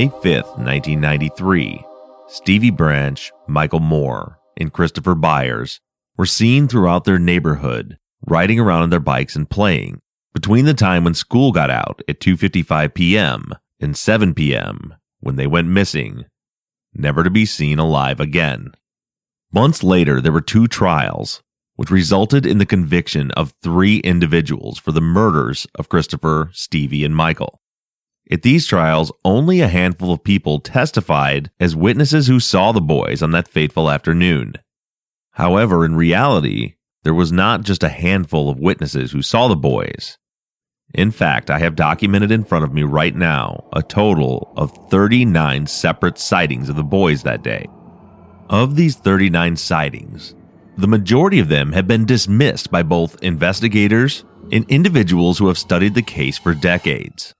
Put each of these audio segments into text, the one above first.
May 5th, 1993, Stevie Branch, Michael Moore, and Christopher Byers were seen throughout their neighborhood, riding around on their bikes and playing between the time when school got out at 2:55 p.m. and 7 p.m. when they went missing, never to be seen alive again. Months later, there were two trials which resulted in the conviction of three individuals for the murders of Christopher, Stevie, and Michael. At these trials, only a handful of people testified as witnesses who saw the boys on that fateful afternoon. However, in reality, there was not just a handful of witnesses who saw the boys. In fact, I have documented in front of me right now a total of 39 separate sightings of the boys that day. Of these 39 sightings, the majority of them have been dismissed by both investigators and individuals who have studied the case for decades.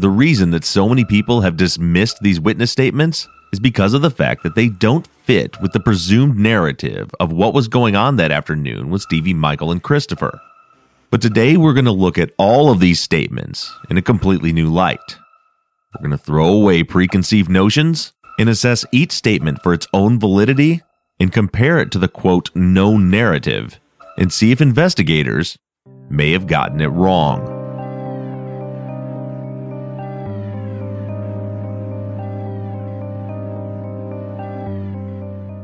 The reason that so many people have dismissed these witness statements is because of the fact that they don't fit with the presumed narrative of what was going on that afternoon with Stevie, Michael, and Christopher. But today we're going to look at all of these statements in a completely new light. We're going to throw away preconceived notions and assess each statement for its own validity and compare it to the quote known narrative and see if investigators may have gotten it wrong.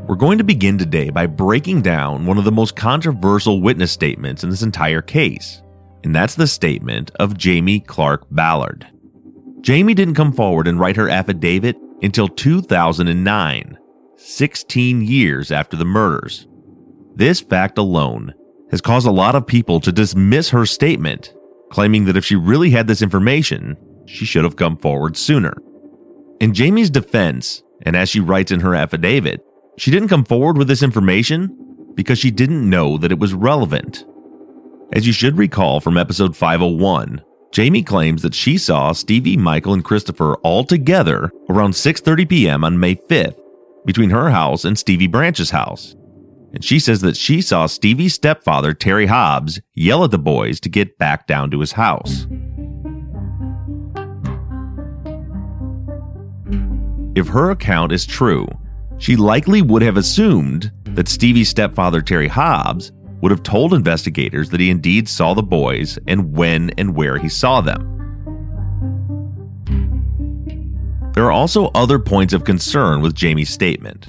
We're going to begin today by breaking down one of the most controversial witness statements in this entire case, and that's the statement of Jamie Clark Ballard. Jamie didn't come forward and write her affidavit until 2009, 16 years after the murders. This fact alone has caused a lot of people to dismiss her statement, claiming that if she really had this information, she should have come forward sooner. In Jamie's defense, and as she writes in her affidavit, she didn't come forward with this information because she didn't know that it was relevant. As you should recall from episode 501, Jamie claims that she saw Stevie, Michael, and Christopher all together around 6:30 p.m. on May 5th between her house and Stevie Branch's house. And she says that she saw Stevie's stepfather, Terry Hobbs, yell at the boys to get back down to his house. If her account is true, she likely would have assumed that Stevie's stepfather, Terry Hobbs, would have told investigators that he indeed saw the boys and when and where he saw them. There are also other points of concern with Jamie's statement.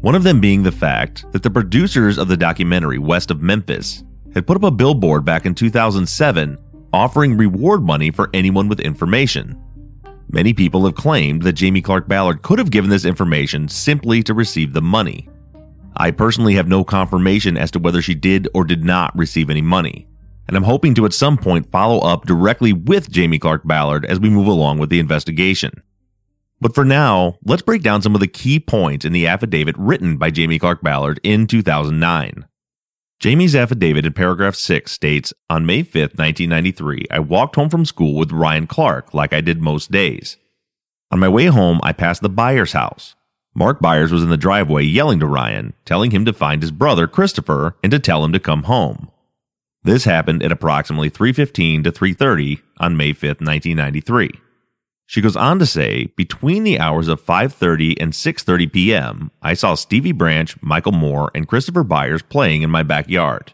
One of them being the fact that the producers of the documentary West of Memphis had put up a billboard back in 2007 offering reward money for anyone with information. Many people have claimed that Jamie Clark Ballard could have given this information simply to receive the money. I personally have no confirmation as to whether she did or did not receive any money, and I'm hoping to at some point follow up directly with Jamie Clark Ballard as we move along with the investigation. But for now, let's break down some of the key points in the affidavit written by Jamie Clark Ballard in 2009. Jamie's affidavit in paragraph 6 states On May 5, 1993, I walked home from school with Ryan Clark like I did most days. On my way home, I passed the Byers house. Mark Byers was in the driveway yelling to Ryan, telling him to find his brother Christopher and to tell him to come home. This happened at approximately 3:15 to 3:30 on May 5, 1993. She goes on to say, between the hours of 5:30 and 6:30 p.m., I saw Stevie Branch, Michael Moore, and Christopher Byers playing in my backyard.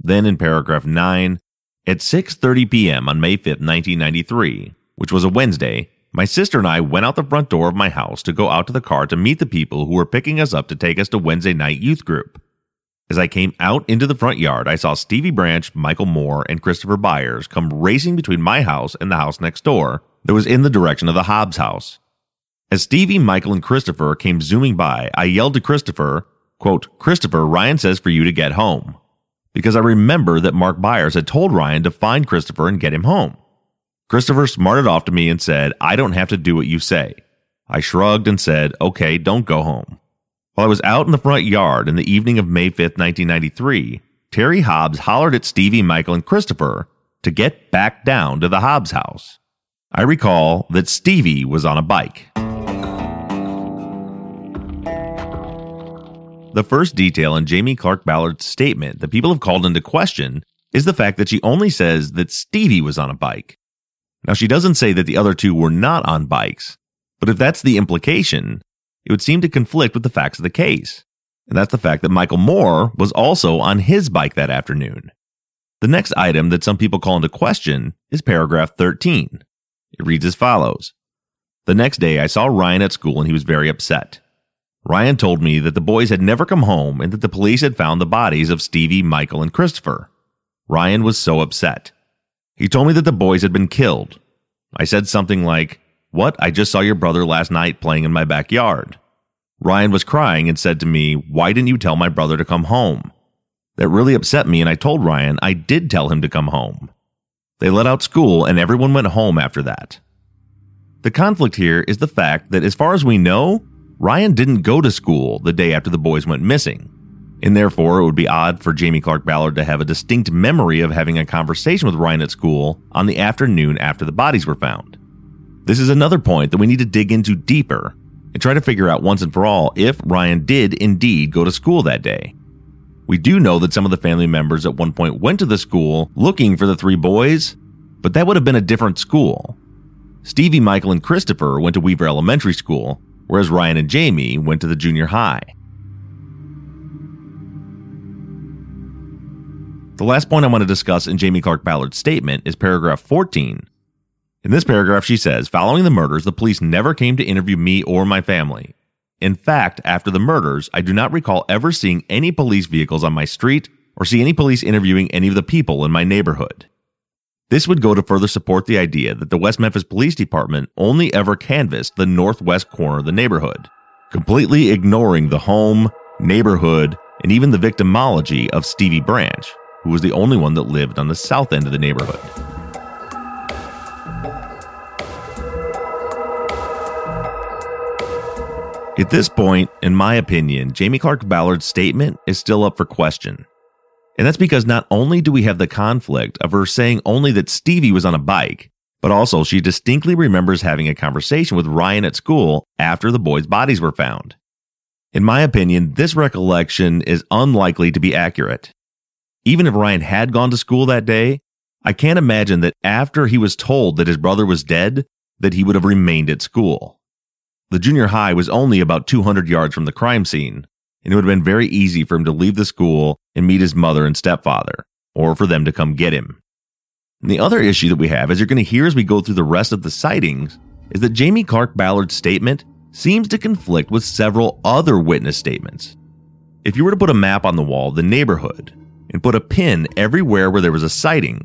Then in paragraph 9, at 6:30 p.m. on May 5, 1993, which was a Wednesday, my sister and I went out the front door of my house to go out to the car to meet the people who were picking us up to take us to Wednesday night youth group. As I came out into the front yard, I saw Stevie Branch, Michael Moore, and Christopher Byers come racing between my house and the house next door that was in the direction of the Hobbs house. As Stevie, Michael, and Christopher came zooming by, I yelled to Christopher, quote, Christopher, Ryan says for you to get home. Because I remember that Mark Byers had told Ryan to find Christopher and get him home. Christopher smarted off to me and said, I don't have to do what you say. I shrugged and said, okay, don't go home. While I was out in the front yard in the evening of May 5th, 1993, Terry Hobbs hollered at Stevie, Michael, and Christopher to get back down to the Hobbs house. I recall that Stevie was on a bike. The first detail in Jamie Clark Ballard's statement that people have called into question is the fact that she only says that Stevie was on a bike. Now, she doesn't say that the other two were not on bikes, but if that's the implication, it would seem to conflict with the facts of the case. And that's the fact that Michael Moore was also on his bike that afternoon. The next item that some people call into question is paragraph 13. It reads as follows The next day, I saw Ryan at school and he was very upset. Ryan told me that the boys had never come home and that the police had found the bodies of Stevie, Michael, and Christopher. Ryan was so upset. He told me that the boys had been killed. I said something like, What? I just saw your brother last night playing in my backyard. Ryan was crying and said to me, Why didn't you tell my brother to come home? That really upset me, and I told Ryan I did tell him to come home. They let out school, and everyone went home after that. The conflict here is the fact that, as far as we know, Ryan didn't go to school the day after the boys went missing and therefore it would be odd for Jamie Clark Ballard to have a distinct memory of having a conversation with Ryan at school on the afternoon after the bodies were found. This is another point that we need to dig into deeper and try to figure out once and for all if Ryan did indeed go to school that day. We do know that some of the family members at one point went to the school looking for the three boys, but that would have been a different school. Stevie, Michael, and Christopher went to Weaver Elementary School, whereas Ryan and Jamie went to the junior high. The last point I want to discuss in Jamie Clark Ballard's statement is paragraph 14. In this paragraph, she says, Following the murders, the police never came to interview me or my family. In fact, after the murders, I do not recall ever seeing any police vehicles on my street or see any police interviewing any of the people in my neighborhood. This would go to further support the idea that the West Memphis Police Department only ever canvassed the northwest corner of the neighborhood, completely ignoring the home, neighborhood, and even the victimology of Stevie Branch, who was the only one that lived on the south end of the neighborhood. At this point, in my opinion, Jamie Clark Ballard's statement is still up for question. And that's because not only do we have the conflict of her saying only that Stevie was on a bike, but also she distinctly remembers having a conversation with Ryan at school after the boys' bodies were found. In my opinion, this recollection is unlikely to be accurate. Even if Ryan had gone to school that day, I can't imagine that after he was told that his brother was dead, that he would have remained at school. The junior high was only about 200 yards from the crime scene, and it would have been very easy for him to leave the school and meet his mother and stepfather, or for them to come get him. And the other issue that we have, as you're going to hear as we go through the rest of the sightings, is that Jamie Clark Ballard's statement seems to conflict with several other witness statements. If you were to put a map on the wall of the neighborhood and put a pin everywhere where there was a sighting.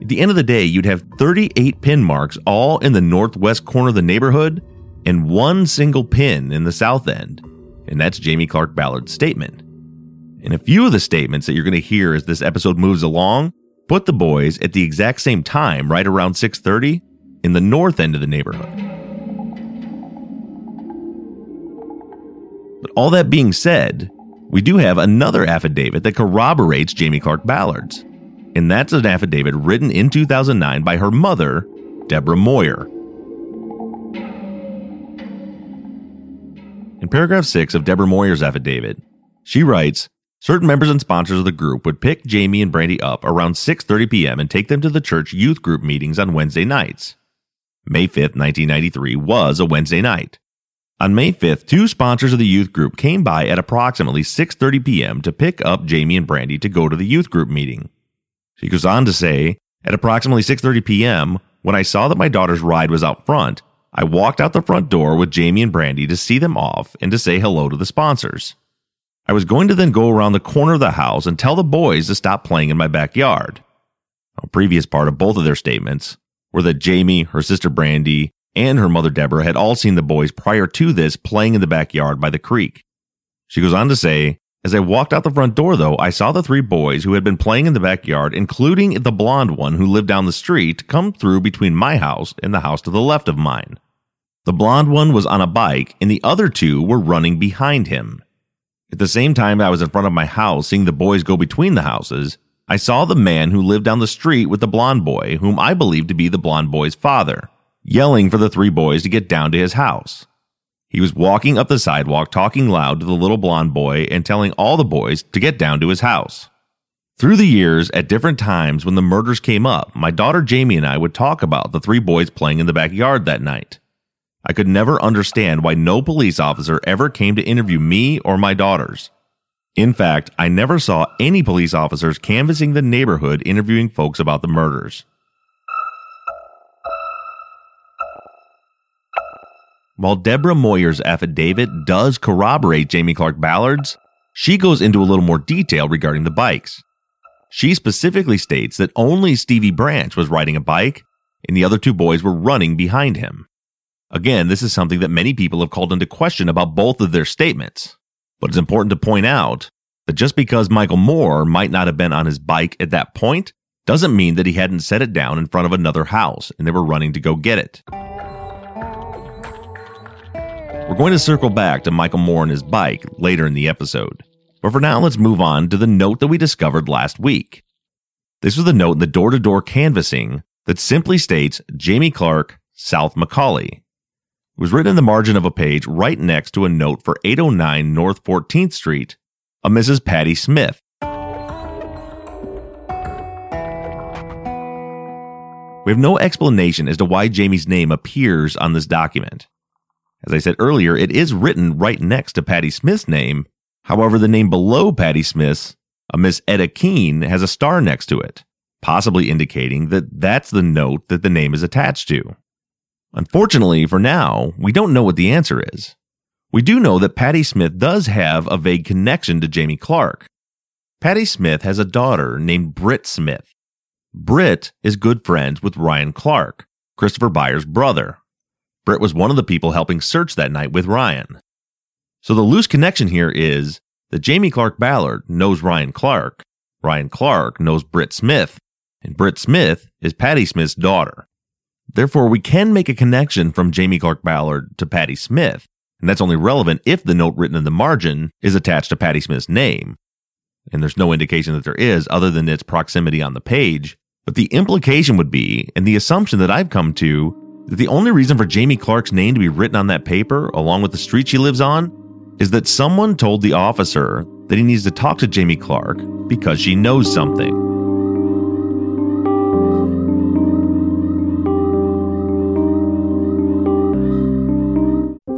At the end of the day, you'd have 38 pin marks all in the northwest corner of the neighborhood and one single pin in the south end. And that's Jamie Clark Ballard's statement. And a few of the statements that you're going to hear as this episode moves along put the boys at the exact same time, right around 6:30, in the north end of the neighborhood. But all that being said, we do have another affidavit that corroborates Jamie Clark Ballard's. And that's an affidavit written in 2009 by her mother, Deborah Moyer. In paragraph 6 of Deborah Moyer's affidavit, she writes, Certain members and sponsors of the group would pick Jamie and Brandy up around 6:30 p.m. and take them to the church youth group meetings on Wednesday nights. May 5th, 1993, was a Wednesday night. On May 5th, two sponsors of the youth group came by at approximately 6:30 p.m. to pick up Jamie and Brandy to go to the youth group meeting. She goes on to say, at approximately 6:30 p.m., when I saw that my daughter's ride was out front, I walked out the front door with Jamie and Brandy to see them off and to say hello to the sponsors. I was going to then go around the corner of the house and tell the boys to stop playing in my backyard. A previous part of both of their statements were that Jamie, her sister Brandy, and her mother Deborah had all seen the boys prior to this playing in the backyard by the creek. She goes on to say, as I walked out the front door, though, I saw the three boys who had been playing in the backyard, including the blonde one who lived down the street, come through between my house and the house to the left of mine. The blonde one was on a bike, and the other two were running behind him. At the same time I was in front of my house seeing the boys go between the houses, I saw the man who lived down the street with the blonde boy, whom I believed to be the blonde boy's father yelling for the three boys to get down to his house. He was walking up the sidewalk talking loud to the little blond boy and telling all the boys to get down to his house. Through the years, at different times when the murders came up, my daughter Jamie and I would talk about the three boys playing in the backyard that night. I could never understand why no police officer ever came to interview me or my daughters. In fact, I never saw any police officers canvassing the neighborhood interviewing folks about the murders. While Deborah Moyer's affidavit does corroborate Jamie Clark Ballard's, she goes into a little more detail regarding the bikes. She specifically states that only Stevie Branch was riding a bike and the other two boys were running behind him. Again, this is something that many people have called into question about both of their statements. But it's important to point out that just because Michael Moore might not have been on his bike at that point doesn't mean that he hadn't set it down in front of another house and they were running to go get it. We're going to circle back to Michael Moore and his bike later in the episode. But for now, let's move on to the note that we discovered last week. This was the note in the door to door canvassing that simply states Jamie Clark, South Macaulay. It was written in the margin of a page right next to a note for 809 North 14th Street, a Mrs. Patty Smith. We have no explanation as to why Jamie's name appears on this document. As I said earlier, it is written right next to Patty Smith's name. However, the name below Patty Smith's, a Miss Etta Keene, has a star next to it, possibly indicating that that's the note that the name is attached to. Unfortunately, for now, we don't know what the answer is. We do know that Patty Smith does have a vague connection to Jamie Clark. Patty Smith has a daughter named Britt Smith. Britt is good friends with Ryan Clark, Christopher Byers' brother. Britt was one of the people helping search that night with Ryan. So the loose connection here is that Jamie Clark Ballard knows Ryan Clark, Ryan Clark knows Britt Smith, and Britt Smith is Patty Smith's daughter. Therefore, we can make a connection from Jamie Clark Ballard to Patty Smith, and that's only relevant if the note written in the margin is attached to Patty Smith's name. And there's no indication that there is other than its proximity on the page. But the implication would be, and the assumption that I've come to, that the only reason for Jamie Clark's name to be written on that paper, along with the street she lives on, is that someone told the officer that he needs to talk to Jamie Clark because she knows something.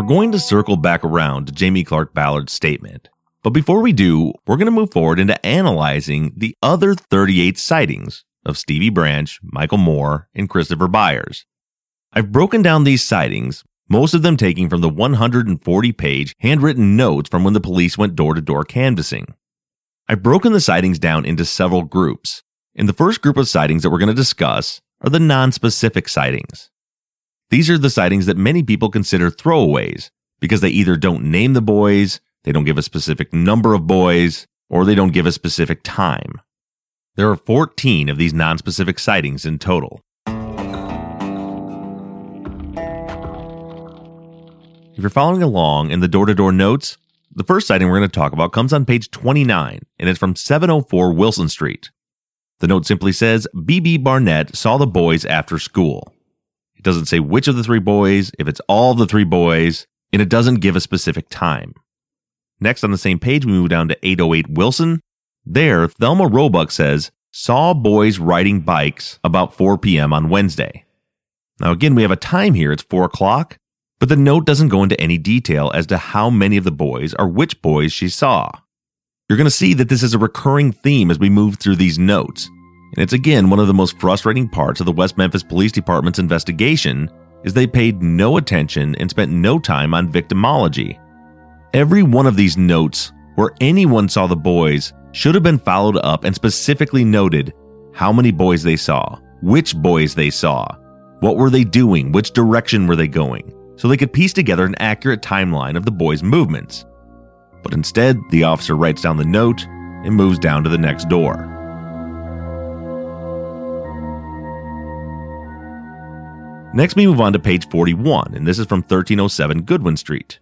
We're going to circle back around to Jamie Clark Ballard's statement. But before we do, we're going to move forward into analyzing the other 38 sightings of Stevie Branch, Michael Moore, and Christopher Byers. I've broken down these sightings, most of them taking from the 140 page handwritten notes from when the police went door to door canvassing. I've broken the sightings down into several groups. And the first group of sightings that we're going to discuss are the non-specific sightings. These are the sightings that many people consider throwaways because they either don't name the boys, they don't give a specific number of boys, or they don't give a specific time. There are 14 of these non-specific sightings in total. If you're following along in the door-to-door notes, the first sighting we're going to talk about comes on page 29, and it's from 704 Wilson Street. The note simply says, BB Barnett saw the boys after school. It doesn't say which of the three boys, if it's all the three boys, and it doesn't give a specific time. Next on the same page, we move down to 808 Wilson. There, Thelma Roebuck says, saw boys riding bikes about 4 p.m. on Wednesday. Now again, we have a time here. It's 4 o'clock, but the note doesn't go into any detail as to how many of the boys or which boys she saw. You're going to see that this is a recurring theme as we move through these notes. And it's again one of the most frustrating parts of the West Memphis Police Department's investigation is they paid no attention and spent no time on victimology. Every one of these notes where anyone saw the boys should have been followed up and specifically noted how many boys they saw, which boys they saw, what were they doing, which direction were they going, so they could piece together an accurate timeline of the boys' movements. But instead, the officer writes down the note and moves down to the next door. Next, we move on to page 41, and this is from 1307 Goodwin Street.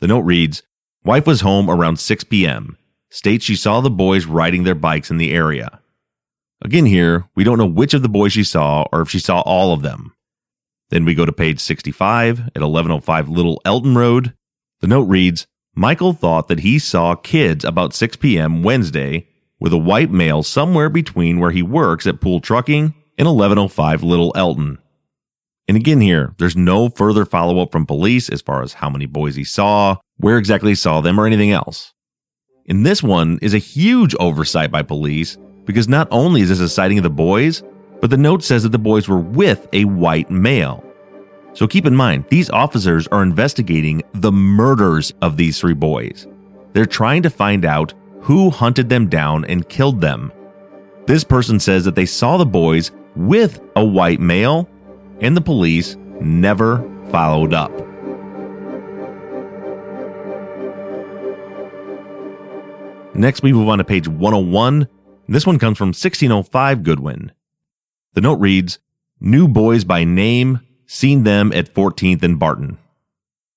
The note reads Wife was home around 6 p.m. States she saw the boys riding their bikes in the area. Again, here, we don't know which of the boys she saw or if she saw all of them. Then we go to page 65 at 1105 Little Elton Road. The note reads Michael thought that he saw kids about 6 p.m. Wednesday with a white male somewhere between where he works at Pool Trucking and 1105 Little Elton. And again, here, there's no further follow up from police as far as how many boys he saw, where exactly he saw them, or anything else. And this one is a huge oversight by police because not only is this a sighting of the boys, but the note says that the boys were with a white male. So keep in mind, these officers are investigating the murders of these three boys. They're trying to find out who hunted them down and killed them. This person says that they saw the boys with a white male and the police never followed up. Next, we move on to page 101. This one comes from 1605 Goodwin. The note reads, New boys by name, seen them at 14th and Barton.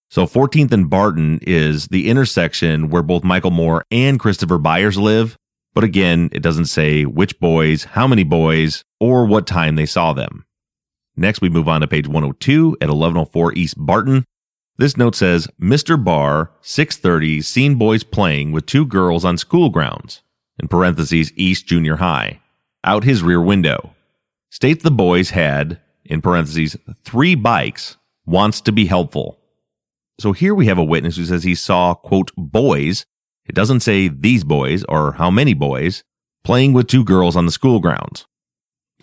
So 14th and Barton is the intersection where both Michael Moore and Christopher Byers live. But again, it doesn't say which boys, how many boys, or what time they saw them. Next, we move on to page 102 at 1104 East Barton. This note says, Mr. Barr, 630, seen boys playing with two girls on school grounds, in parentheses, East Junior High, out his rear window. States the boys had, in parentheses, three bikes, wants to be helpful. So here we have a witness who says he saw, quote, boys. It doesn't say these boys or how many boys playing with two girls on the school grounds.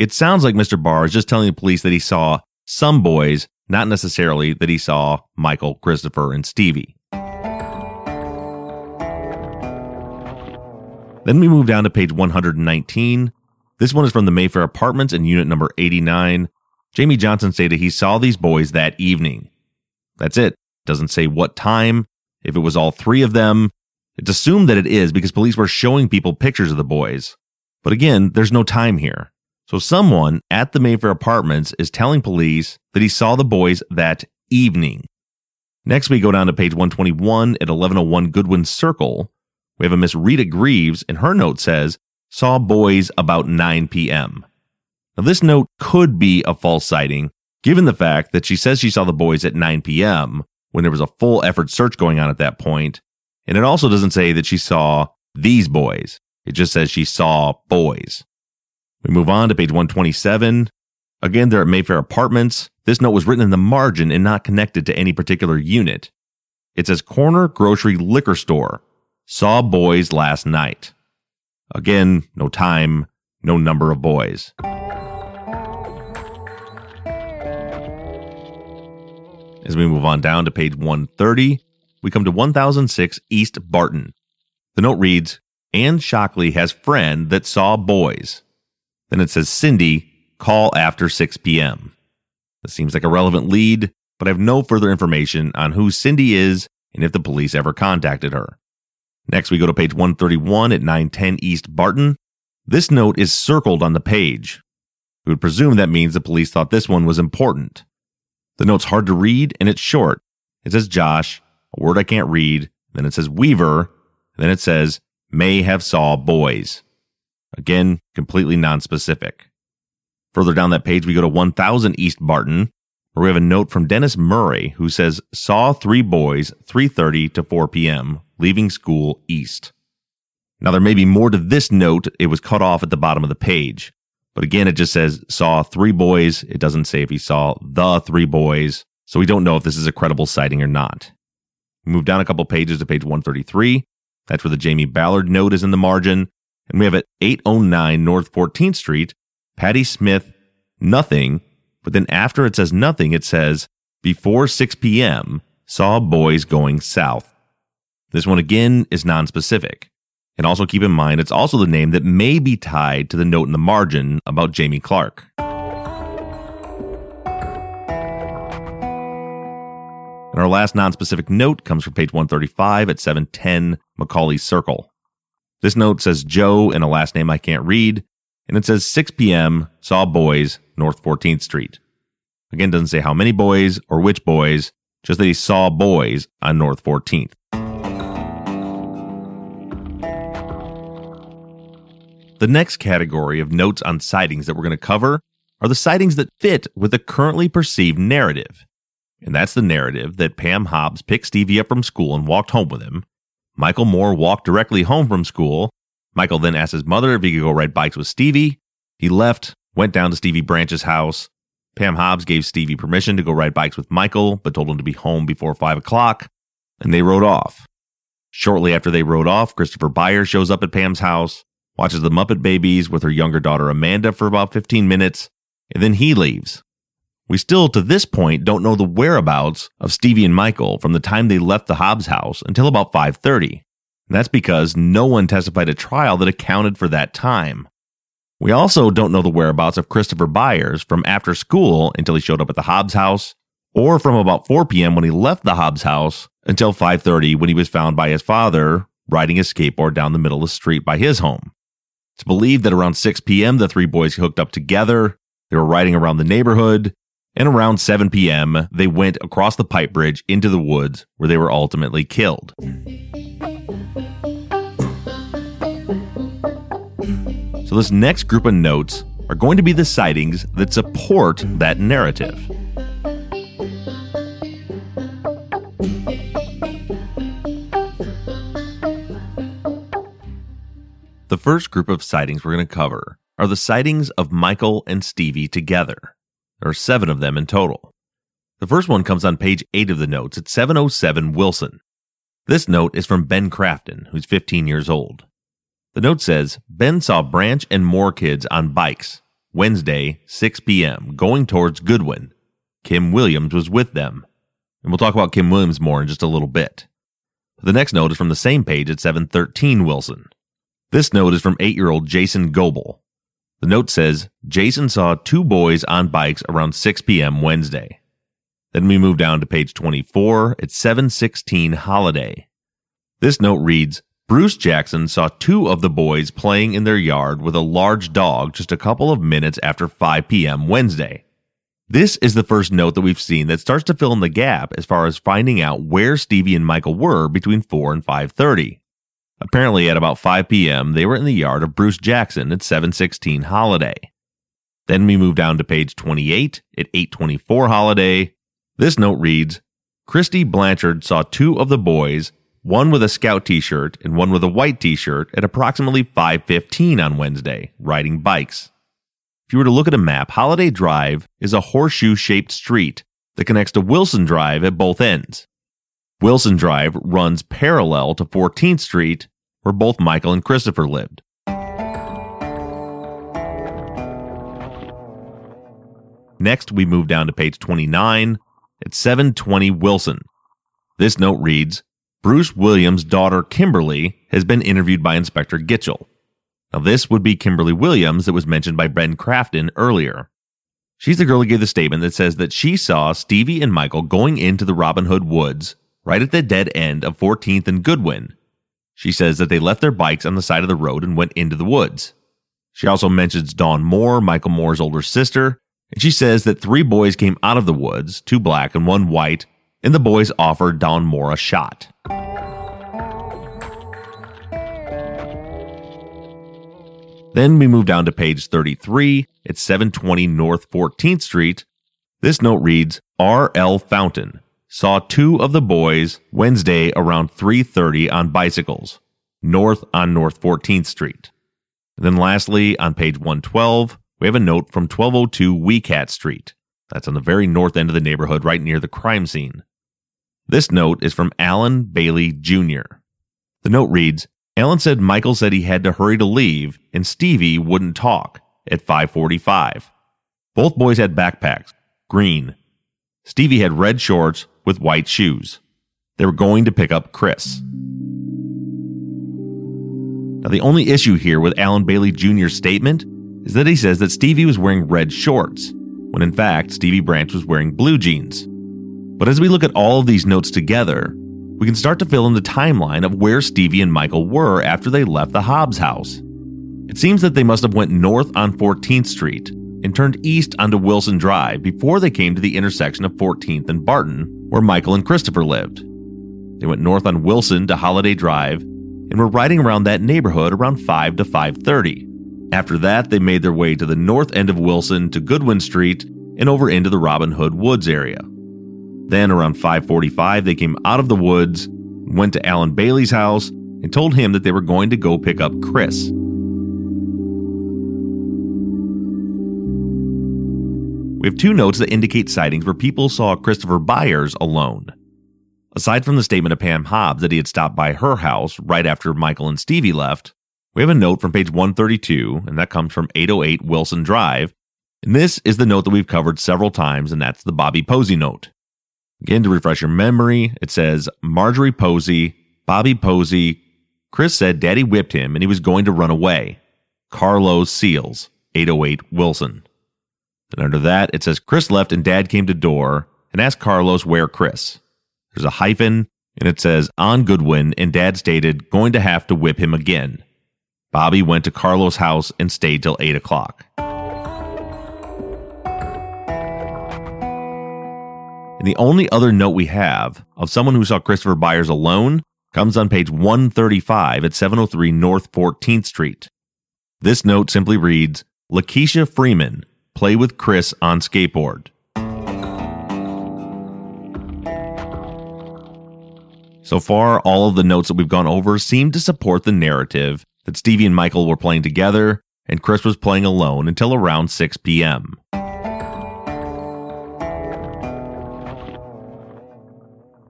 It sounds like Mr. Barr is just telling the police that he saw some boys, not necessarily that he saw Michael, Christopher, and Stevie. Then we move down to page 119. This one is from the Mayfair Apartments in unit number 89. Jamie Johnson stated he saw these boys that evening. That's it. Doesn't say what time, if it was all three of them. It's assumed that it is because police were showing people pictures of the boys. But again, there's no time here. So someone at the Mayfair apartments is telling police that he saw the boys that evening. Next, we go down to page 121 at 1101 Goodwin Circle. We have a Miss Rita Greaves, and her note says, saw boys about 9 p.m. Now, this note could be a false sighting, given the fact that she says she saw the boys at 9 p.m. when there was a full effort search going on at that point. And it also doesn't say that she saw these boys. It just says she saw boys. We move on to page 127. Again, they're at Mayfair Apartments. This note was written in the margin and not connected to any particular unit. It says corner grocery liquor store. Saw boys last night. Again, no time, no number of boys. As we move on down to page 130, we come to 1006 East Barton. The note reads, Anne Shockley has friend that saw boys. Then it says, Cindy, call after 6 p.m. This seems like a relevant lead, but I have no further information on who Cindy is and if the police ever contacted her. Next, we go to page 131 at 910 East Barton. This note is circled on the page. We would presume that means the police thought this one was important. The note's hard to read and it's short. It says Josh, a word I can't read, then it says Weaver, then it says may have saw boys. Again, completely nonspecific. Further down that page, we go to 1000 East Barton, where we have a note from Dennis Murray who says saw three boys 3:30 to 4 p.m. leaving school east. Now there may be more to this note. It was cut off at the bottom of the page. But again, it just says saw three boys. It doesn't say if he saw the three boys. So we don't know if this is a credible sighting or not. We move down a couple pages to page 133. That's where the Jamie Ballard note is in the margin. And we have at 809 North 14th Street, Patty Smith, nothing. But then after it says nothing, it says before 6 p.m., saw boys going south. This one again is non-specific. And also keep in mind, it's also the name that may be tied to the note in the margin about Jamie Clark. And our last non-specific note comes from page 135 at 710 Macaulay Circle. This note says Joe and a last name I can't read, and it says 6 p.m. saw boys North 14th Street. Again, doesn't say how many boys or which boys, just that he saw boys on North 14th. The next category of notes on sightings that we're going to cover are the sightings that fit with the currently perceived narrative. And that's the narrative that Pam Hobbs picked Stevie up from school and walked home with him. Michael Moore walked directly home from school. Michael then asked his mother if he could go ride bikes with Stevie. He left, went down to Stevie Branch's house. Pam Hobbs gave Stevie permission to go ride bikes with Michael, but told him to be home before 5 o'clock, and they rode off. Shortly after they rode off, Christopher Byers shows up at Pam's house watches the Muppet Babies with her younger daughter Amanda for about 15 minutes, and then he leaves. We still, to this point, don't know the whereabouts of Stevie and Michael from the time they left the Hobbs house until about 5:30. And that's because no one testified at trial that accounted for that time. We also don't know the whereabouts of Christopher Byers from after school until he showed up at the Hobbs house, or from about 4 p.m. when he left the Hobbs house until 5:30 when he was found by his father riding a skateboard down the middle of the street by his home. It's believed that around 6 p.m., the three boys hooked up together. They were riding around the neighborhood. And around 7 p.m., they went across the pipe bridge into the woods where they were ultimately killed. So, this next group of notes are going to be the sightings that support that narrative. The first group of sightings we're going to cover are the sightings of Michael and Stevie together. Are seven of them in total. The first one comes on page 8 of the notes at 707 Wilson. This note is from Ben Crafton, who's 15 years old. The note says Ben saw Branch and Moore kids on bikes Wednesday, 6 p.m., going towards Goodwin. Kim Williams was with them. And we'll talk about Kim Williams more in just a little bit. The next note is from the same page at 713 Wilson. This note is from eight year old Jason Goebel. The note says Jason saw two boys on bikes around 6 p.m. Wednesday. Then we move down to page 24 at 716 Holiday. This note reads Bruce Jackson saw two of the boys playing in their yard with a large dog just a couple of minutes after 5 p.m. Wednesday. This is the first note that we've seen that starts to fill in the gap as far as finding out where Stevie and Michael were between 4 and 5:30. Apparently, at about 5 p.m., they were in the yard of Bruce Jackson at 716 Holiday. Then we move down to page 28 at 824 Holiday. This note reads Christy Blanchard saw two of the boys, one with a scout t-shirt and one with a white t-shirt at approximately 5:15 on Wednesday, riding bikes. If you were to look at a map, Holiday Drive is a horseshoe-shaped street that connects to Wilson Drive at both ends. Wilson Drive runs parallel to 14th Street where both Michael and Christopher lived. Next, we move down to page 29 at 720 Wilson. This note reads Bruce Williams' daughter Kimberly has been interviewed by Inspector Gitchell. Now, this would be Kimberly Williams that was mentioned by Ben Crafton earlier. She's the girl who gave the statement that says that she saw Stevie and Michael going into the Robin Hood Woods right at the dead end of 14th and Goodwin she says that they left their bikes on the side of the road and went into the woods. She also mentions Dawn Moore, Michael Moore's older sister, and she says that three boys came out of the woods, two black and one white, and the boys offered Dawn Moore a shot. Then we move down to page 33 at 720 North 14th Street. This note reads, R.L. Fountain saw two of the boys Wednesday around 3:30 on bicycles, north on North 14th Street. Then lastly, on page 112, we have a note from 1202 Wecat Street. That's on the very north end of the neighborhood, right near the crime scene. This note is from Alan Bailey Jr. The note reads, Alan said Michael said he had to hurry to leave and Stevie wouldn't talk at 545. Both boys had backpacks, green. Stevie had red shorts with white shoes. They were going to pick up Chris. Now, the only issue here with Alan Bailey Jr.'s statement is that he says that Stevie was wearing red shorts, when in fact, Stevie Branch was wearing blue jeans. But as we look at all of these notes together, we can start to fill in the timeline of where Stevie and Michael were after they left the Hobbs house. It seems that they must have went north on 14th Street and turned east onto Wilson Drive before they came to the intersection of 14th and Barton, where Michael and Christopher lived. They went north on Wilson to Holiday Drive and were riding around that neighborhood around 5 to 5:30. After that, they made their way to the north end of Wilson to Goodwin Street and over into the Robin Hood Woods area. Then around 5:45 they came out of the woods, went to Alan Bailey's house and told him that they were going to go pick up Chris. We have two notes that indicate sightings where people saw Christopher Byers alone. Aside from the statement of Pam Hobbs that he had stopped by her house right after Michael and Stevie left, we have a note from page 132, and that comes from 808 Wilson Drive. And this is the note that we've covered several times, and that's the Bobby Posey note. Again, to refresh your memory, it says Marjorie Posey, Bobby Posey. Chris said daddy whipped him and he was going to run away. Carlos Seals, 808 Wilson. Then under that, it says Chris left and dad came to door and asked Carlos where Chris. There's a hyphen and it says on Goodwin and dad stated going to have to whip him again. Bobby went to Carlos' house and stayed till 8 o'clock. And the only other note we have of someone who saw Christopher Byers alone comes on page 135 at 703 North 14th Street. This note simply reads Lakeisha Freeman, play with Chris on skateboard. So far, all of the notes that we've gone over seem to support the narrative that Stevie and Michael were playing together and Chris was playing alone until around 6 p.m.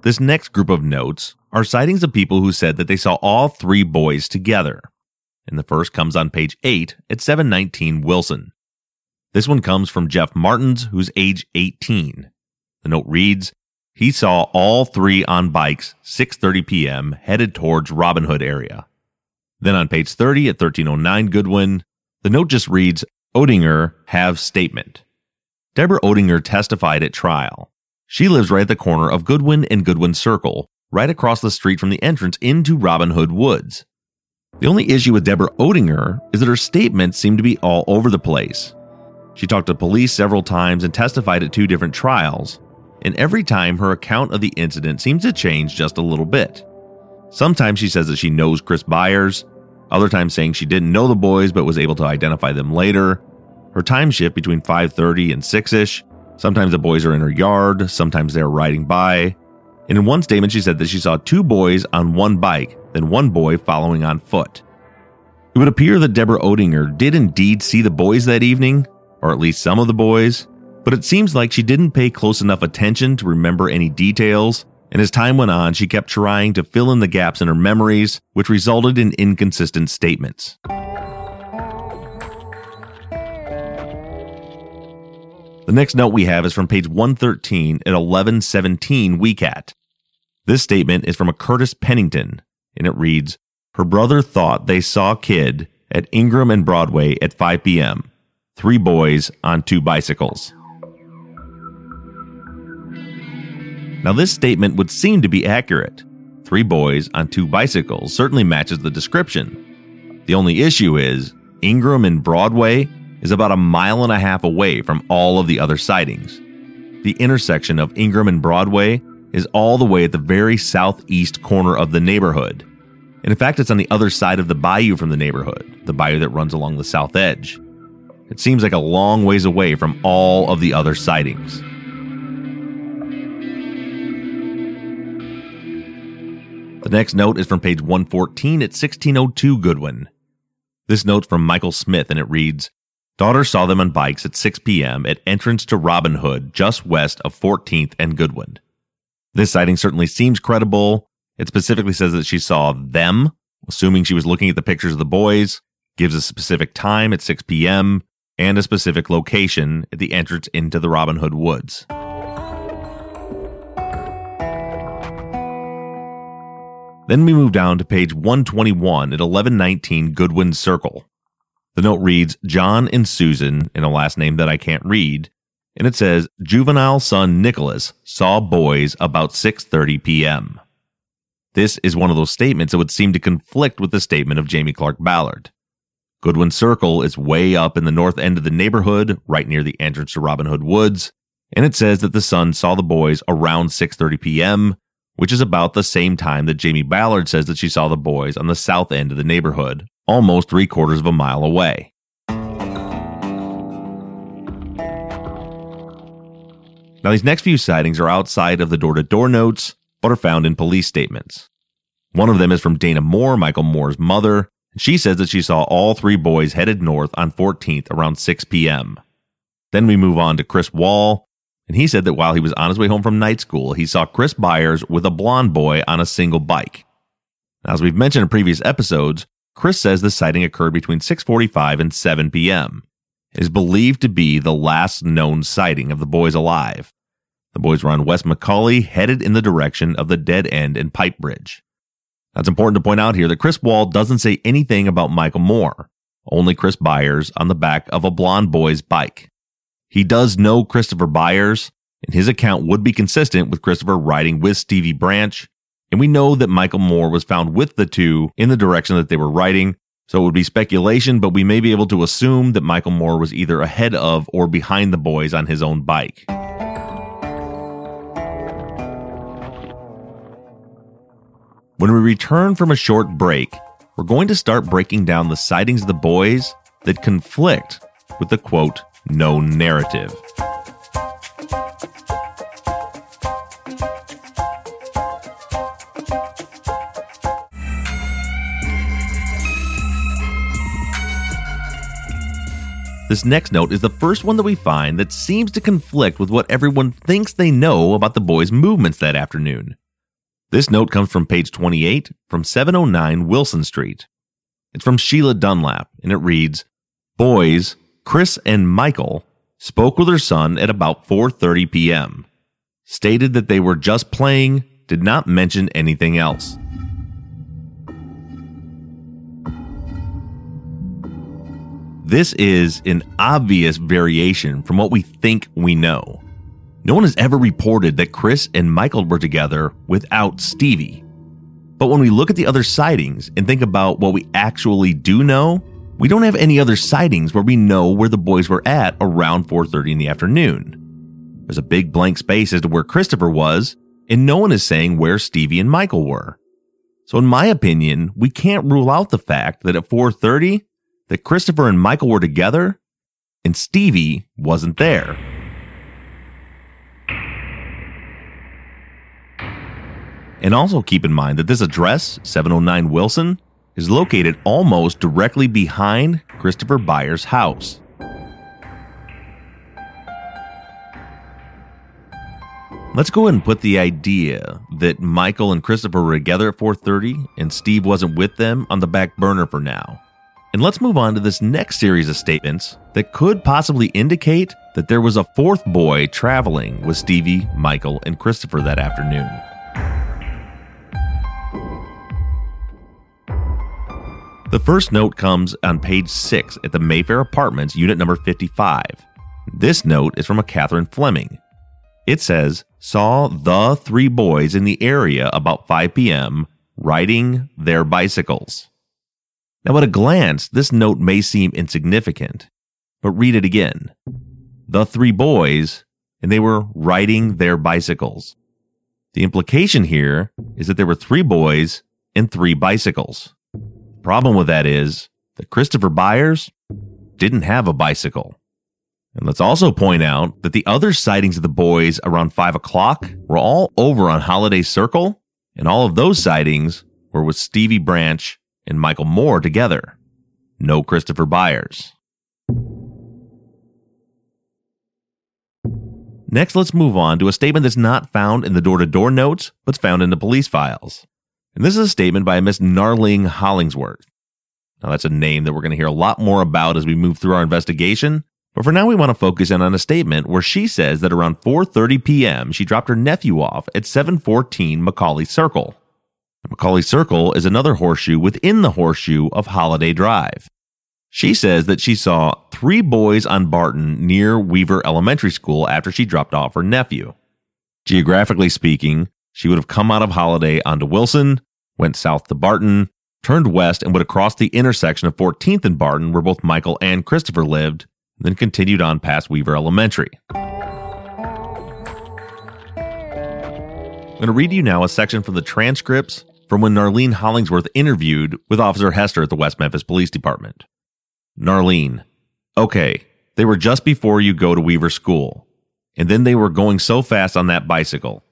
This next group of notes are sightings of people who said that they saw all three boys together. And the first comes on page 8 at 719 Wilson. This one comes from Jeff Martins, who's age 18. The note reads, he saw all three on bikes 6:30 p.m. headed towards Robin Hood area. Then on page 30 at 1309 Goodwin, the note just reads O'Tinger have statement. Deborah O'Tinger testified at trial. She lives right at the corner of Goodwin and Goodwin Circle, right across the street from the entrance into Robin Hood Woods. The only issue with Deborah O'Tinger is that her statements seem to be all over the place. She talked to police several times and testified at two different trials, and every time her account of the incident seems to change just a little bit. Sometimes she says that she knows Chris Byers, other times saying she didn't know the boys but was able to identify them later. Her time shift between 5:30 and 6ish, Sometimes the boys are in her yard, sometimes they're riding by. And in one statement, she said that she saw two boys on one bike, then one boy following on foot. It would appear that Deborah O'Tinger did indeed see the boys that evening, or at least some of the boys, but it seems like she didn't pay close enough attention to remember any details, and as time went on, she kept trying to fill in the gaps in her memories, which resulted in inconsistent statements. The next note we have is from page 113 at 1117 WeCat. This statement is from a Curtis Pennington, and it reads Her brother thought they saw Kid at Ingram and Broadway at 5 p.m. Three boys on two bicycles. Now, this statement would seem to be accurate. Three boys on two bicycles certainly matches the description. The only issue is Ingram and Broadway is about a mile and a half away from all of the other sightings. The intersection of Ingram and Broadway is all the way at the very southeast corner of the neighborhood. And in fact, it's on the other side of the bayou from the neighborhood, the bayou that runs along the south edge. It seems like a long ways away from all of the other sightings. The next note is from page 114 at 1602 Goodwin. This note's from Michael Smith and it reads Daughter saw them on bikes at 6 p.m. at entrance to Robin Hood, just west of 14th and Goodwin. This sighting certainly seems credible. It specifically says that she saw them, assuming she was looking at the pictures of the boys, gives a specific time at 6 p.m., and a specific location at the entrance into the Robin Hood Woods. Then we move down to page 121 at 1119 Goodwin Circle. The note reads John and Susan in a last name that I can't read, and it says juvenile son Nicholas saw boys about 6:30 p.m. This is one of those statements that would seem to conflict with the statement of Jamie Clark Ballard. Goodwin Circle is way up in the north end of the neighborhood, right near the entrance to Robin Hood Woods, and it says that the son saw the boys around 6:30 p.m., which is about the same time that Jamie Ballard says that she saw the boys on the south end of the neighborhood, almost three quarters of a mile away. Now, these next few sightings are outside of the door to door notes, but are found in police statements. One of them is from Dana Moore, Michael Moore's mother. She says that she saw all three boys headed north on 14th around 6 p.m. Then we move on to Chris Wall, and he said that while he was on his way home from night school, he saw Chris Byers with a blonde boy on a single bike. Now, as we've mentioned in previous episodes, Chris says the sighting occurred between 6:45 and 7 p.m. It is believed to be the last known sighting of the boys alive. The boys were on West McCauley, headed in the direction of the dead end and pipe bridge. It's important to point out here that Chris Wall doesn't say anything about Michael Moore, only Chris Byers on the back of a blonde boy's bike. He does know Christopher Byers, and his account would be consistent with Christopher riding with Stevie Branch and we know that Michael Moore was found with the two in the direction that they were riding. So it would be speculation, but we may be able to assume that Michael Moore was either ahead of or behind the boys on his own bike. When we return from a short break, we're going to start breaking down the sightings of the boys that conflict with the quote, known narrative. This next note is the first one that we find that seems to conflict with what everyone thinks they know about the boys' movements that afternoon. This note comes from page 28 from 709 Wilson Street. It's from Sheila Dunlap, and it reads, Boys, Chris and Michael spoke with her son at about 4:30 p.m. Stated that they were just playing, did not mention anything else. This is an obvious variation from what we think we know. No one has ever reported that Chris and Michael were together without Stevie. But when we look at the other sightings and think about what we actually do know, we don't have any other sightings where we know where the boys were at around 4:30 in the afternoon. There's a big blank space as to where Christopher was, and no one is saying where Stevie and Michael were. So in my opinion, we can't rule out the fact that at 4:30 that Christopher and Michael were together and Stevie wasn't there. And also keep in mind that this address, 709 Wilson, is located almost directly behind Christopher Byers' house. Let's go ahead and put the idea that Michael and Christopher were together at 4:30 and Steve wasn't with them on the back burner for now. And let's move on to this next series of statements that could possibly indicate that there was a fourth boy traveling with Stevie, Michael, and Christopher that afternoon. The first note comes on page 6 at the Mayfair Apartments, unit number 55. This note is from a Catherine Fleming. It says, Saw the three boys in the area about 5 p.m. riding their bicycles. Now, at a glance, this note may seem insignificant, but read it again. The three boys, and they were riding their bicycles. The implication here is that there were three boys and three bicycles. Problem with that is that Christopher Byers didn't have a bicycle. And let's also point out that the other sightings of the boys around 5 o'clock were all over on Holiday Circle, and all of those sightings were with Stevie Branch and Michael Moore together. No Christopher Byers. Next, let's move on to a statement that's not found in the door to door notes, but's found in the police files. And this is a statement by Miss Narlene Hollingsworth. Now, that's a name that we're going to hear a lot more about as we move through our investigation. But for now, we want to focus in on a statement where she says that around 4:30 p.m., she dropped her nephew off at 714 Macaulay Circle. Macaulay Circle is another horseshoe within the horseshoe of Holiday Drive. She says that she saw three boys on Barton near Weaver Elementary School after she dropped off her nephew. Geographically speaking, she would have come out of Holiday onto Wilson, went south to Barton, turned west, and would have crossed the intersection of 14th and Barton, where both Michael and Christopher lived, then continued on past Weaver Elementary. I'm going to read you now a section from the transcripts from when Narlene Hollingsworth interviewed with Officer Hester at the West Memphis Police Department. Narlene, okay, they were just before you go to Weaver School, and then they were going so fast on that bicycle.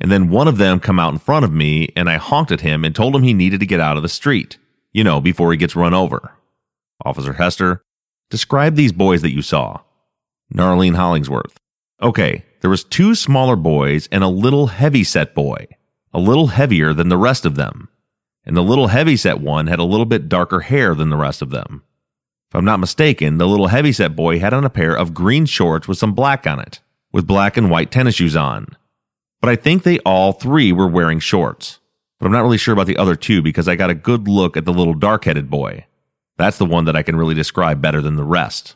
And then one of them come out in front of me and I honked at him and told him he needed to get out of the street, you know, before he gets run over. Officer Hester, describe these boys that you saw. Narlene Hollingsworth. Okay, there was two smaller boys and a little heavy set boy, a little heavier than the rest of them. And the little heavy set one had a little bit darker hair than the rest of them. If I'm not mistaken, the little heavy set boy had on a pair of green shorts with some black on it, with black and white tennis shoes on but I think they all three were wearing shorts. But I'm not really sure about the other two because I got a good look at the little dark headed boy. That's the one that I can really describe better than the rest.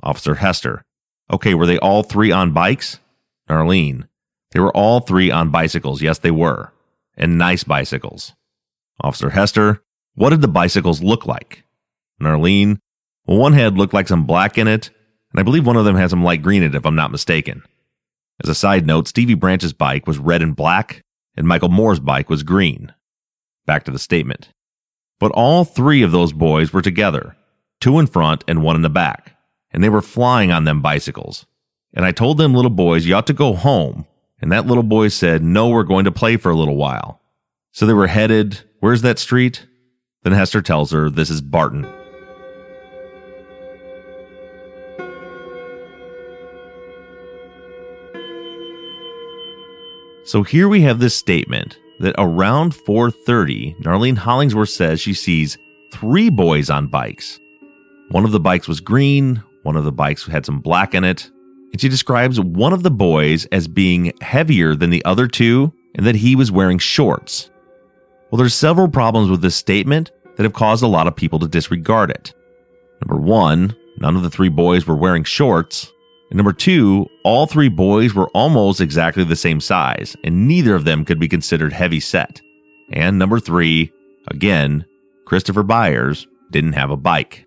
Officer Hester. Okay, were they all three on bikes? Narlene. They were all three on bicycles. Yes, they were. And nice bicycles. Officer Hester. What did the bicycles look like? Narlene. Well, one had looked like some black in it, and I believe one of them had some light green in it, if I'm not mistaken. As a side note, Stevie Branch's bike was red and black, and Michael Moore's bike was green. Back to the statement. But all three of those boys were together, two in front and one in the back, and they were flying on them bicycles. And I told them little boys, you ought to go home. And that little boy said, no, we're going to play for a little while. So they were headed, where's that street? Then Hester tells her this is Barton. So here we have this statement that around 4:30, Narlene Hollingsworth says she sees three boys on bikes. One of the bikes was green, one of the bikes had some black in it, and she describes one of the boys as being heavier than the other two and that he was wearing shorts. Well, there's several problems with this statement that have caused a lot of people to disregard it. Number 1, none of the three boys were wearing shorts. And number two, all three boys were almost exactly the same size, and neither of them could be considered heavy set. And number three, again, Christopher Byers didn't have a bike.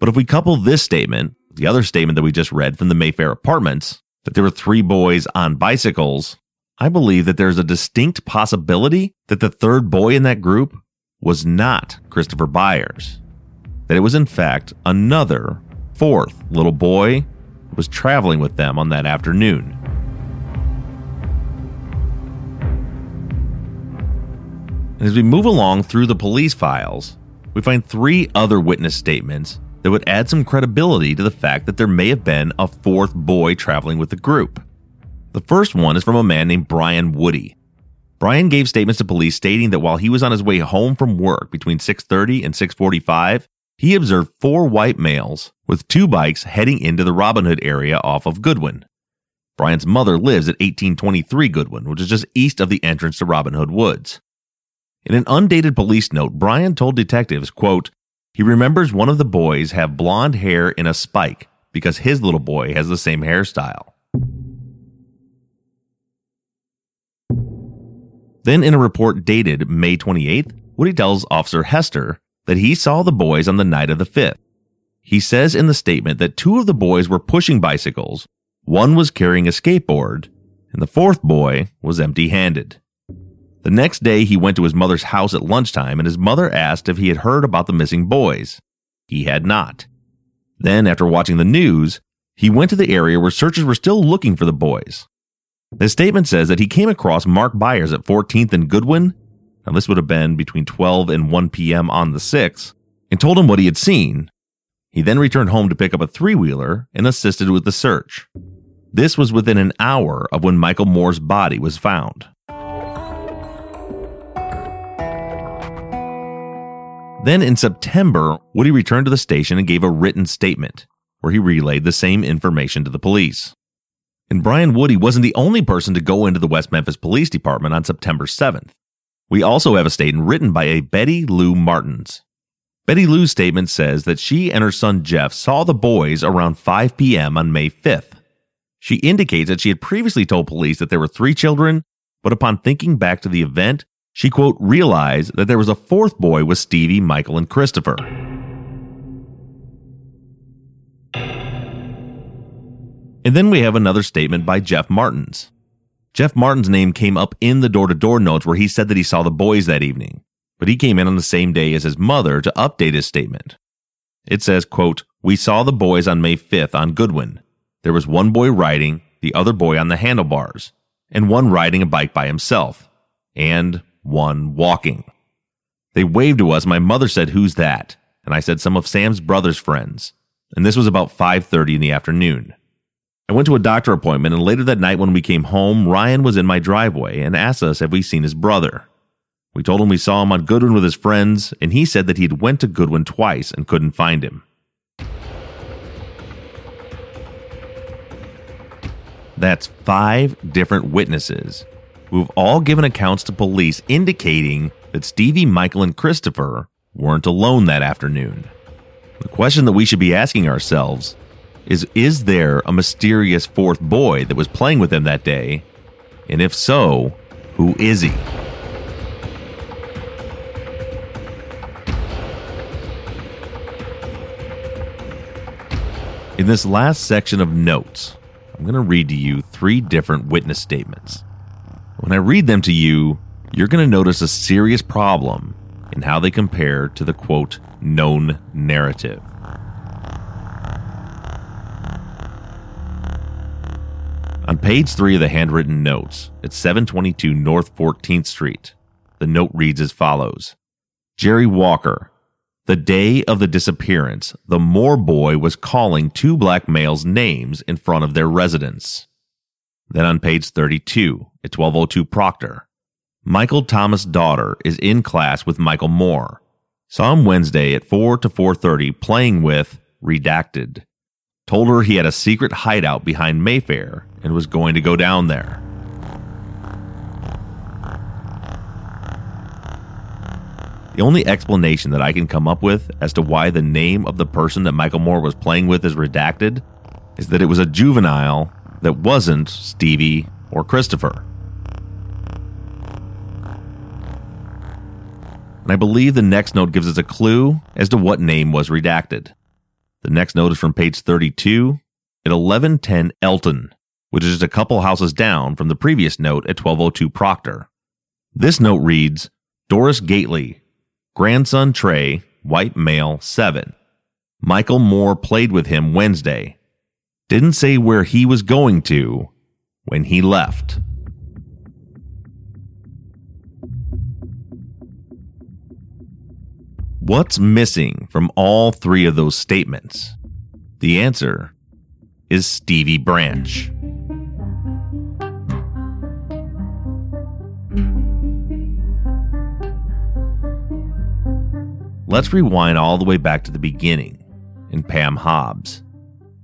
But if we couple this statement, the other statement that we just read from the Mayfair apartments, that there were three boys on bicycles, I believe that there's a distinct possibility that the third boy in that group was not Christopher Byers. That it was in fact another fourth little boy was traveling with them on that afternoon. And As we move along through the police files, we find three other witness statements that would add some credibility to the fact that there may have been a fourth boy traveling with the group. The first one is from a man named Brian Woody. Brian gave statements to police stating that while he was on his way home from work between 6:30 and 6:45, he observed four white males with two bikes heading into the Robin Hood area off of Goodwin. Brian's mother lives at 1823 Goodwin, which is just east of the entrance to Robin Hood Woods. In an undated police note, Brian told detectives, quote, he remembers one of the boys have blonde hair in a spike because his little boy has the same hairstyle. Then in a report dated May 28th, Woody tells Officer Hester that he saw the boys on the night of the 5th. He says in the statement that two of the boys were pushing bicycles, one was carrying a skateboard, and the fourth boy was empty handed. The next day, he went to his mother's house at lunchtime, and his mother asked if he had heard about the missing boys. He had not. Then, after watching the news, he went to the area where searchers were still looking for the boys. His statement says that he came across Mark Byers at 14th and Goodwin, now this would have been between 12 and 1 p.m. on the 6th, and told him what he had seen. He then returned home to pick up a three wheeler and assisted with the search. This was within an hour of when Michael Moore's body was found. Then in September, Woody returned to the station and gave a written statement where he relayed the same information to the police. And Brian Woody wasn't the only person to go into the West Memphis Police Department on September 7th. We also have a statement written by a Betty Lou Martins. Betty Lou's statement says that she and her son Jeff saw the boys around 5 p.m. on May 5th. She indicates that she had previously told police that there were three children, but upon thinking back to the event, she quote realized that there was a fourth boy with Stevie, Michael, and Christopher. And then we have another statement by Jeff Martins. Jeff Martin's name came up in the door to door notes where he said that he saw the boys that evening, but he came in on the same day as his mother to update his statement. It says, quote, We saw the boys on May 5th on Goodwin. There was one boy riding, the other boy on the handlebars, and one riding a bike by himself, and one walking. They waved to us. My mother said, Who's that? And I said, Some of Sam's brother's friends. And this was about 5.30 in the afternoon. I went to a doctor appointment, and later that night when we came home, Ryan was in my driveway and asked us if we seen his brother. We told him we saw him on Goodwin with his friends, and he said that he had went to Goodwin twice and couldn't find him. That's five different witnesses who've all given accounts to police indicating that Stevie, Michael, and Christopher weren't alone that afternoon. The question that we should be asking ourselves is is there a mysterious fourth boy that was playing with them that day? And if so, who is he? In this last section of notes, I'm going to read to you three different witness statements. When I read them to you, you're going to notice a serious problem in how they compare to the quote, known narrative. On page three of the handwritten notes, at 722 North 14th Street, the note reads as follows Jerry Walker. The day of the disappearance, the Moore boy was calling two black males' names in front of their residence. Then on page 32, at 1202 Proctor, Michael Thomas' daughter is in class with Michael Moore. Saw him Wednesday at 4 to 4:30 playing with Redacted. Told her he had a secret hideout behind Mayfair and was going to go down there. The only explanation that I can come up with as to why the name of the person that Michael Moore was playing with is redacted is that it was a juvenile that wasn't Stevie or Christopher. And I believe the next note gives us a clue as to what name was redacted. The next note is from page 32 at 1110 Elton which is just a couple houses down from the previous note at 1202 Proctor. This note reads Doris Gately, grandson Trey, white male, 7. Michael Moore played with him Wednesday. Didn't say where he was going to when he left. What's missing from all three of those statements? The answer is Stevie Branch. Let's rewind all the way back to the beginning in Pam Hobbs.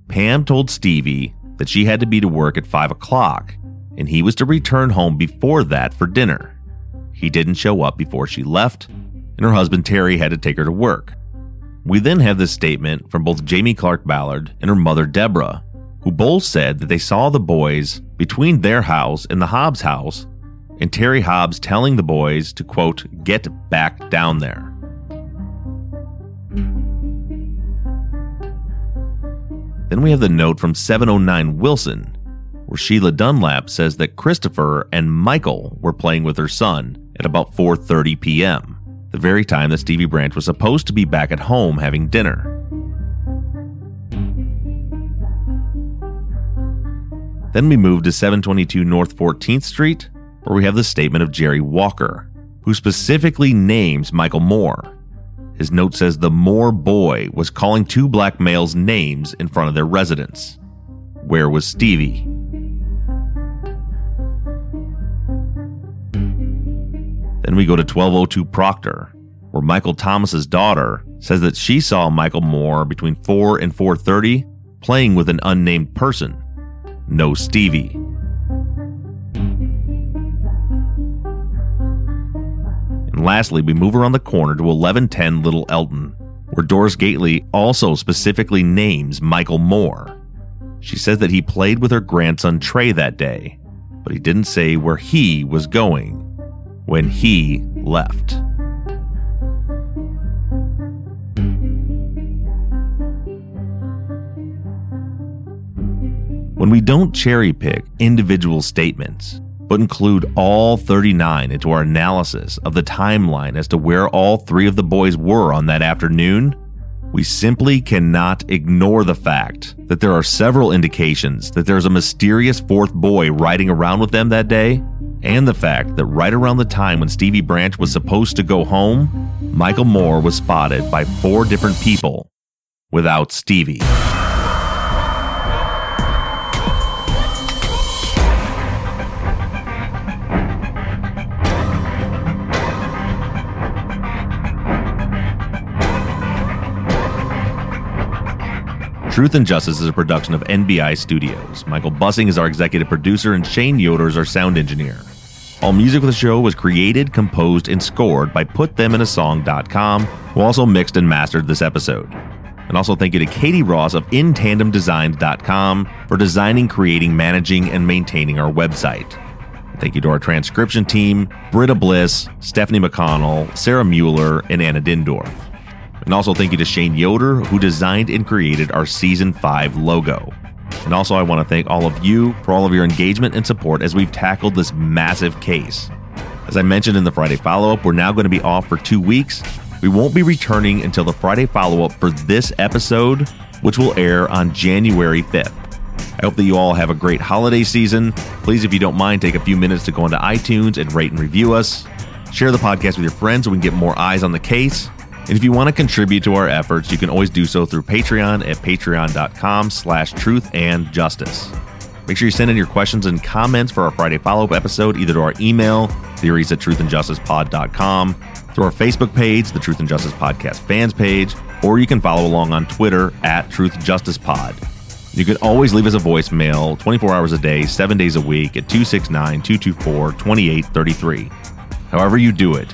Pam told Stevie that she had to be to work at 5 o'clock and he was to return home before that for dinner. He didn't show up before she left, and her husband Terry had to take her to work. We then have this statement from both Jamie Clark Ballard and her mother Deborah, who both said that they saw the boys between their house and the Hobbs house, and Terry Hobbs telling the boys to, quote, get back down there. Then we have the note from 709 Wilson, where Sheila Dunlap says that Christopher and Michael were playing with her son at about 4:30 p.m the very time that Stevie Branch was supposed to be back at home having dinner. Then we move to 722 North 14th Street, where we have the statement of Jerry Walker, who specifically names Michael Moore. His note says the Moore boy was calling two black males names in front of their residence. Where was Stevie? Then we go to 1202 Proctor, where Michael Thomas's daughter says that she saw Michael Moore between 4 and 4:30 playing with an unnamed person. No Stevie. And lastly, we move around the corner to 1110 Little Elton, where Doris Gately also specifically names Michael Moore. She says that he played with her grandson Trey that day, but he didn't say where he was going when he left. When we don't cherry pick individual statements, but include all 39 into our analysis of the timeline as to where all three of the boys were on that afternoon, we simply cannot ignore the fact that there are several indications that there's a mysterious fourth boy riding around with them that day, and the fact that right around the time when Stevie Branch was supposed to go home, Michael Moore was spotted by four different people without Stevie. Truth and Justice is a production of NBI Studios. Michael Bussing is our executive producer, and Shane Yoder is our sound engineer. All music for the show was created, composed, and scored by PutThemInASong.com, who also mixed and mastered this episode. And also thank you to Katie Ross of InTandemDesigns.com for designing, creating, managing, and maintaining our website. Thank you to our transcription team, Britta Bliss, Stephanie McConnell, Sarah Mueller, and Anna Dindorf. And also thank you to Shane Yoder, who designed and created our Season 5 logo. And also, I want to thank all of you for all of your engagement and support as we've tackled this massive case. As I mentioned in the Friday follow up, we're now going to be off for two weeks. We won't be returning until the Friday follow up for this episode, which will air on January 5th. I hope that you all have a great holiday season. Please, if you don't mind, take a few minutes to go into iTunes and rate and review us. Share the podcast with your friends so we can get more eyes on the case. And if you want to contribute to our efforts, you can always do so through Patreon at patreon.com slash truth and justice. Make sure you send in your questions and comments for our Friday follow-up episode either to our email, theories at truthandjusticepod.com, through our Facebook page, the Truth and Justice Podcast fans page, or you can follow along on Twitter at Truth Justice Pod. You can always leave us a voicemail 24 hours a day, 7 days a week at 269 224 2833. However, you do it,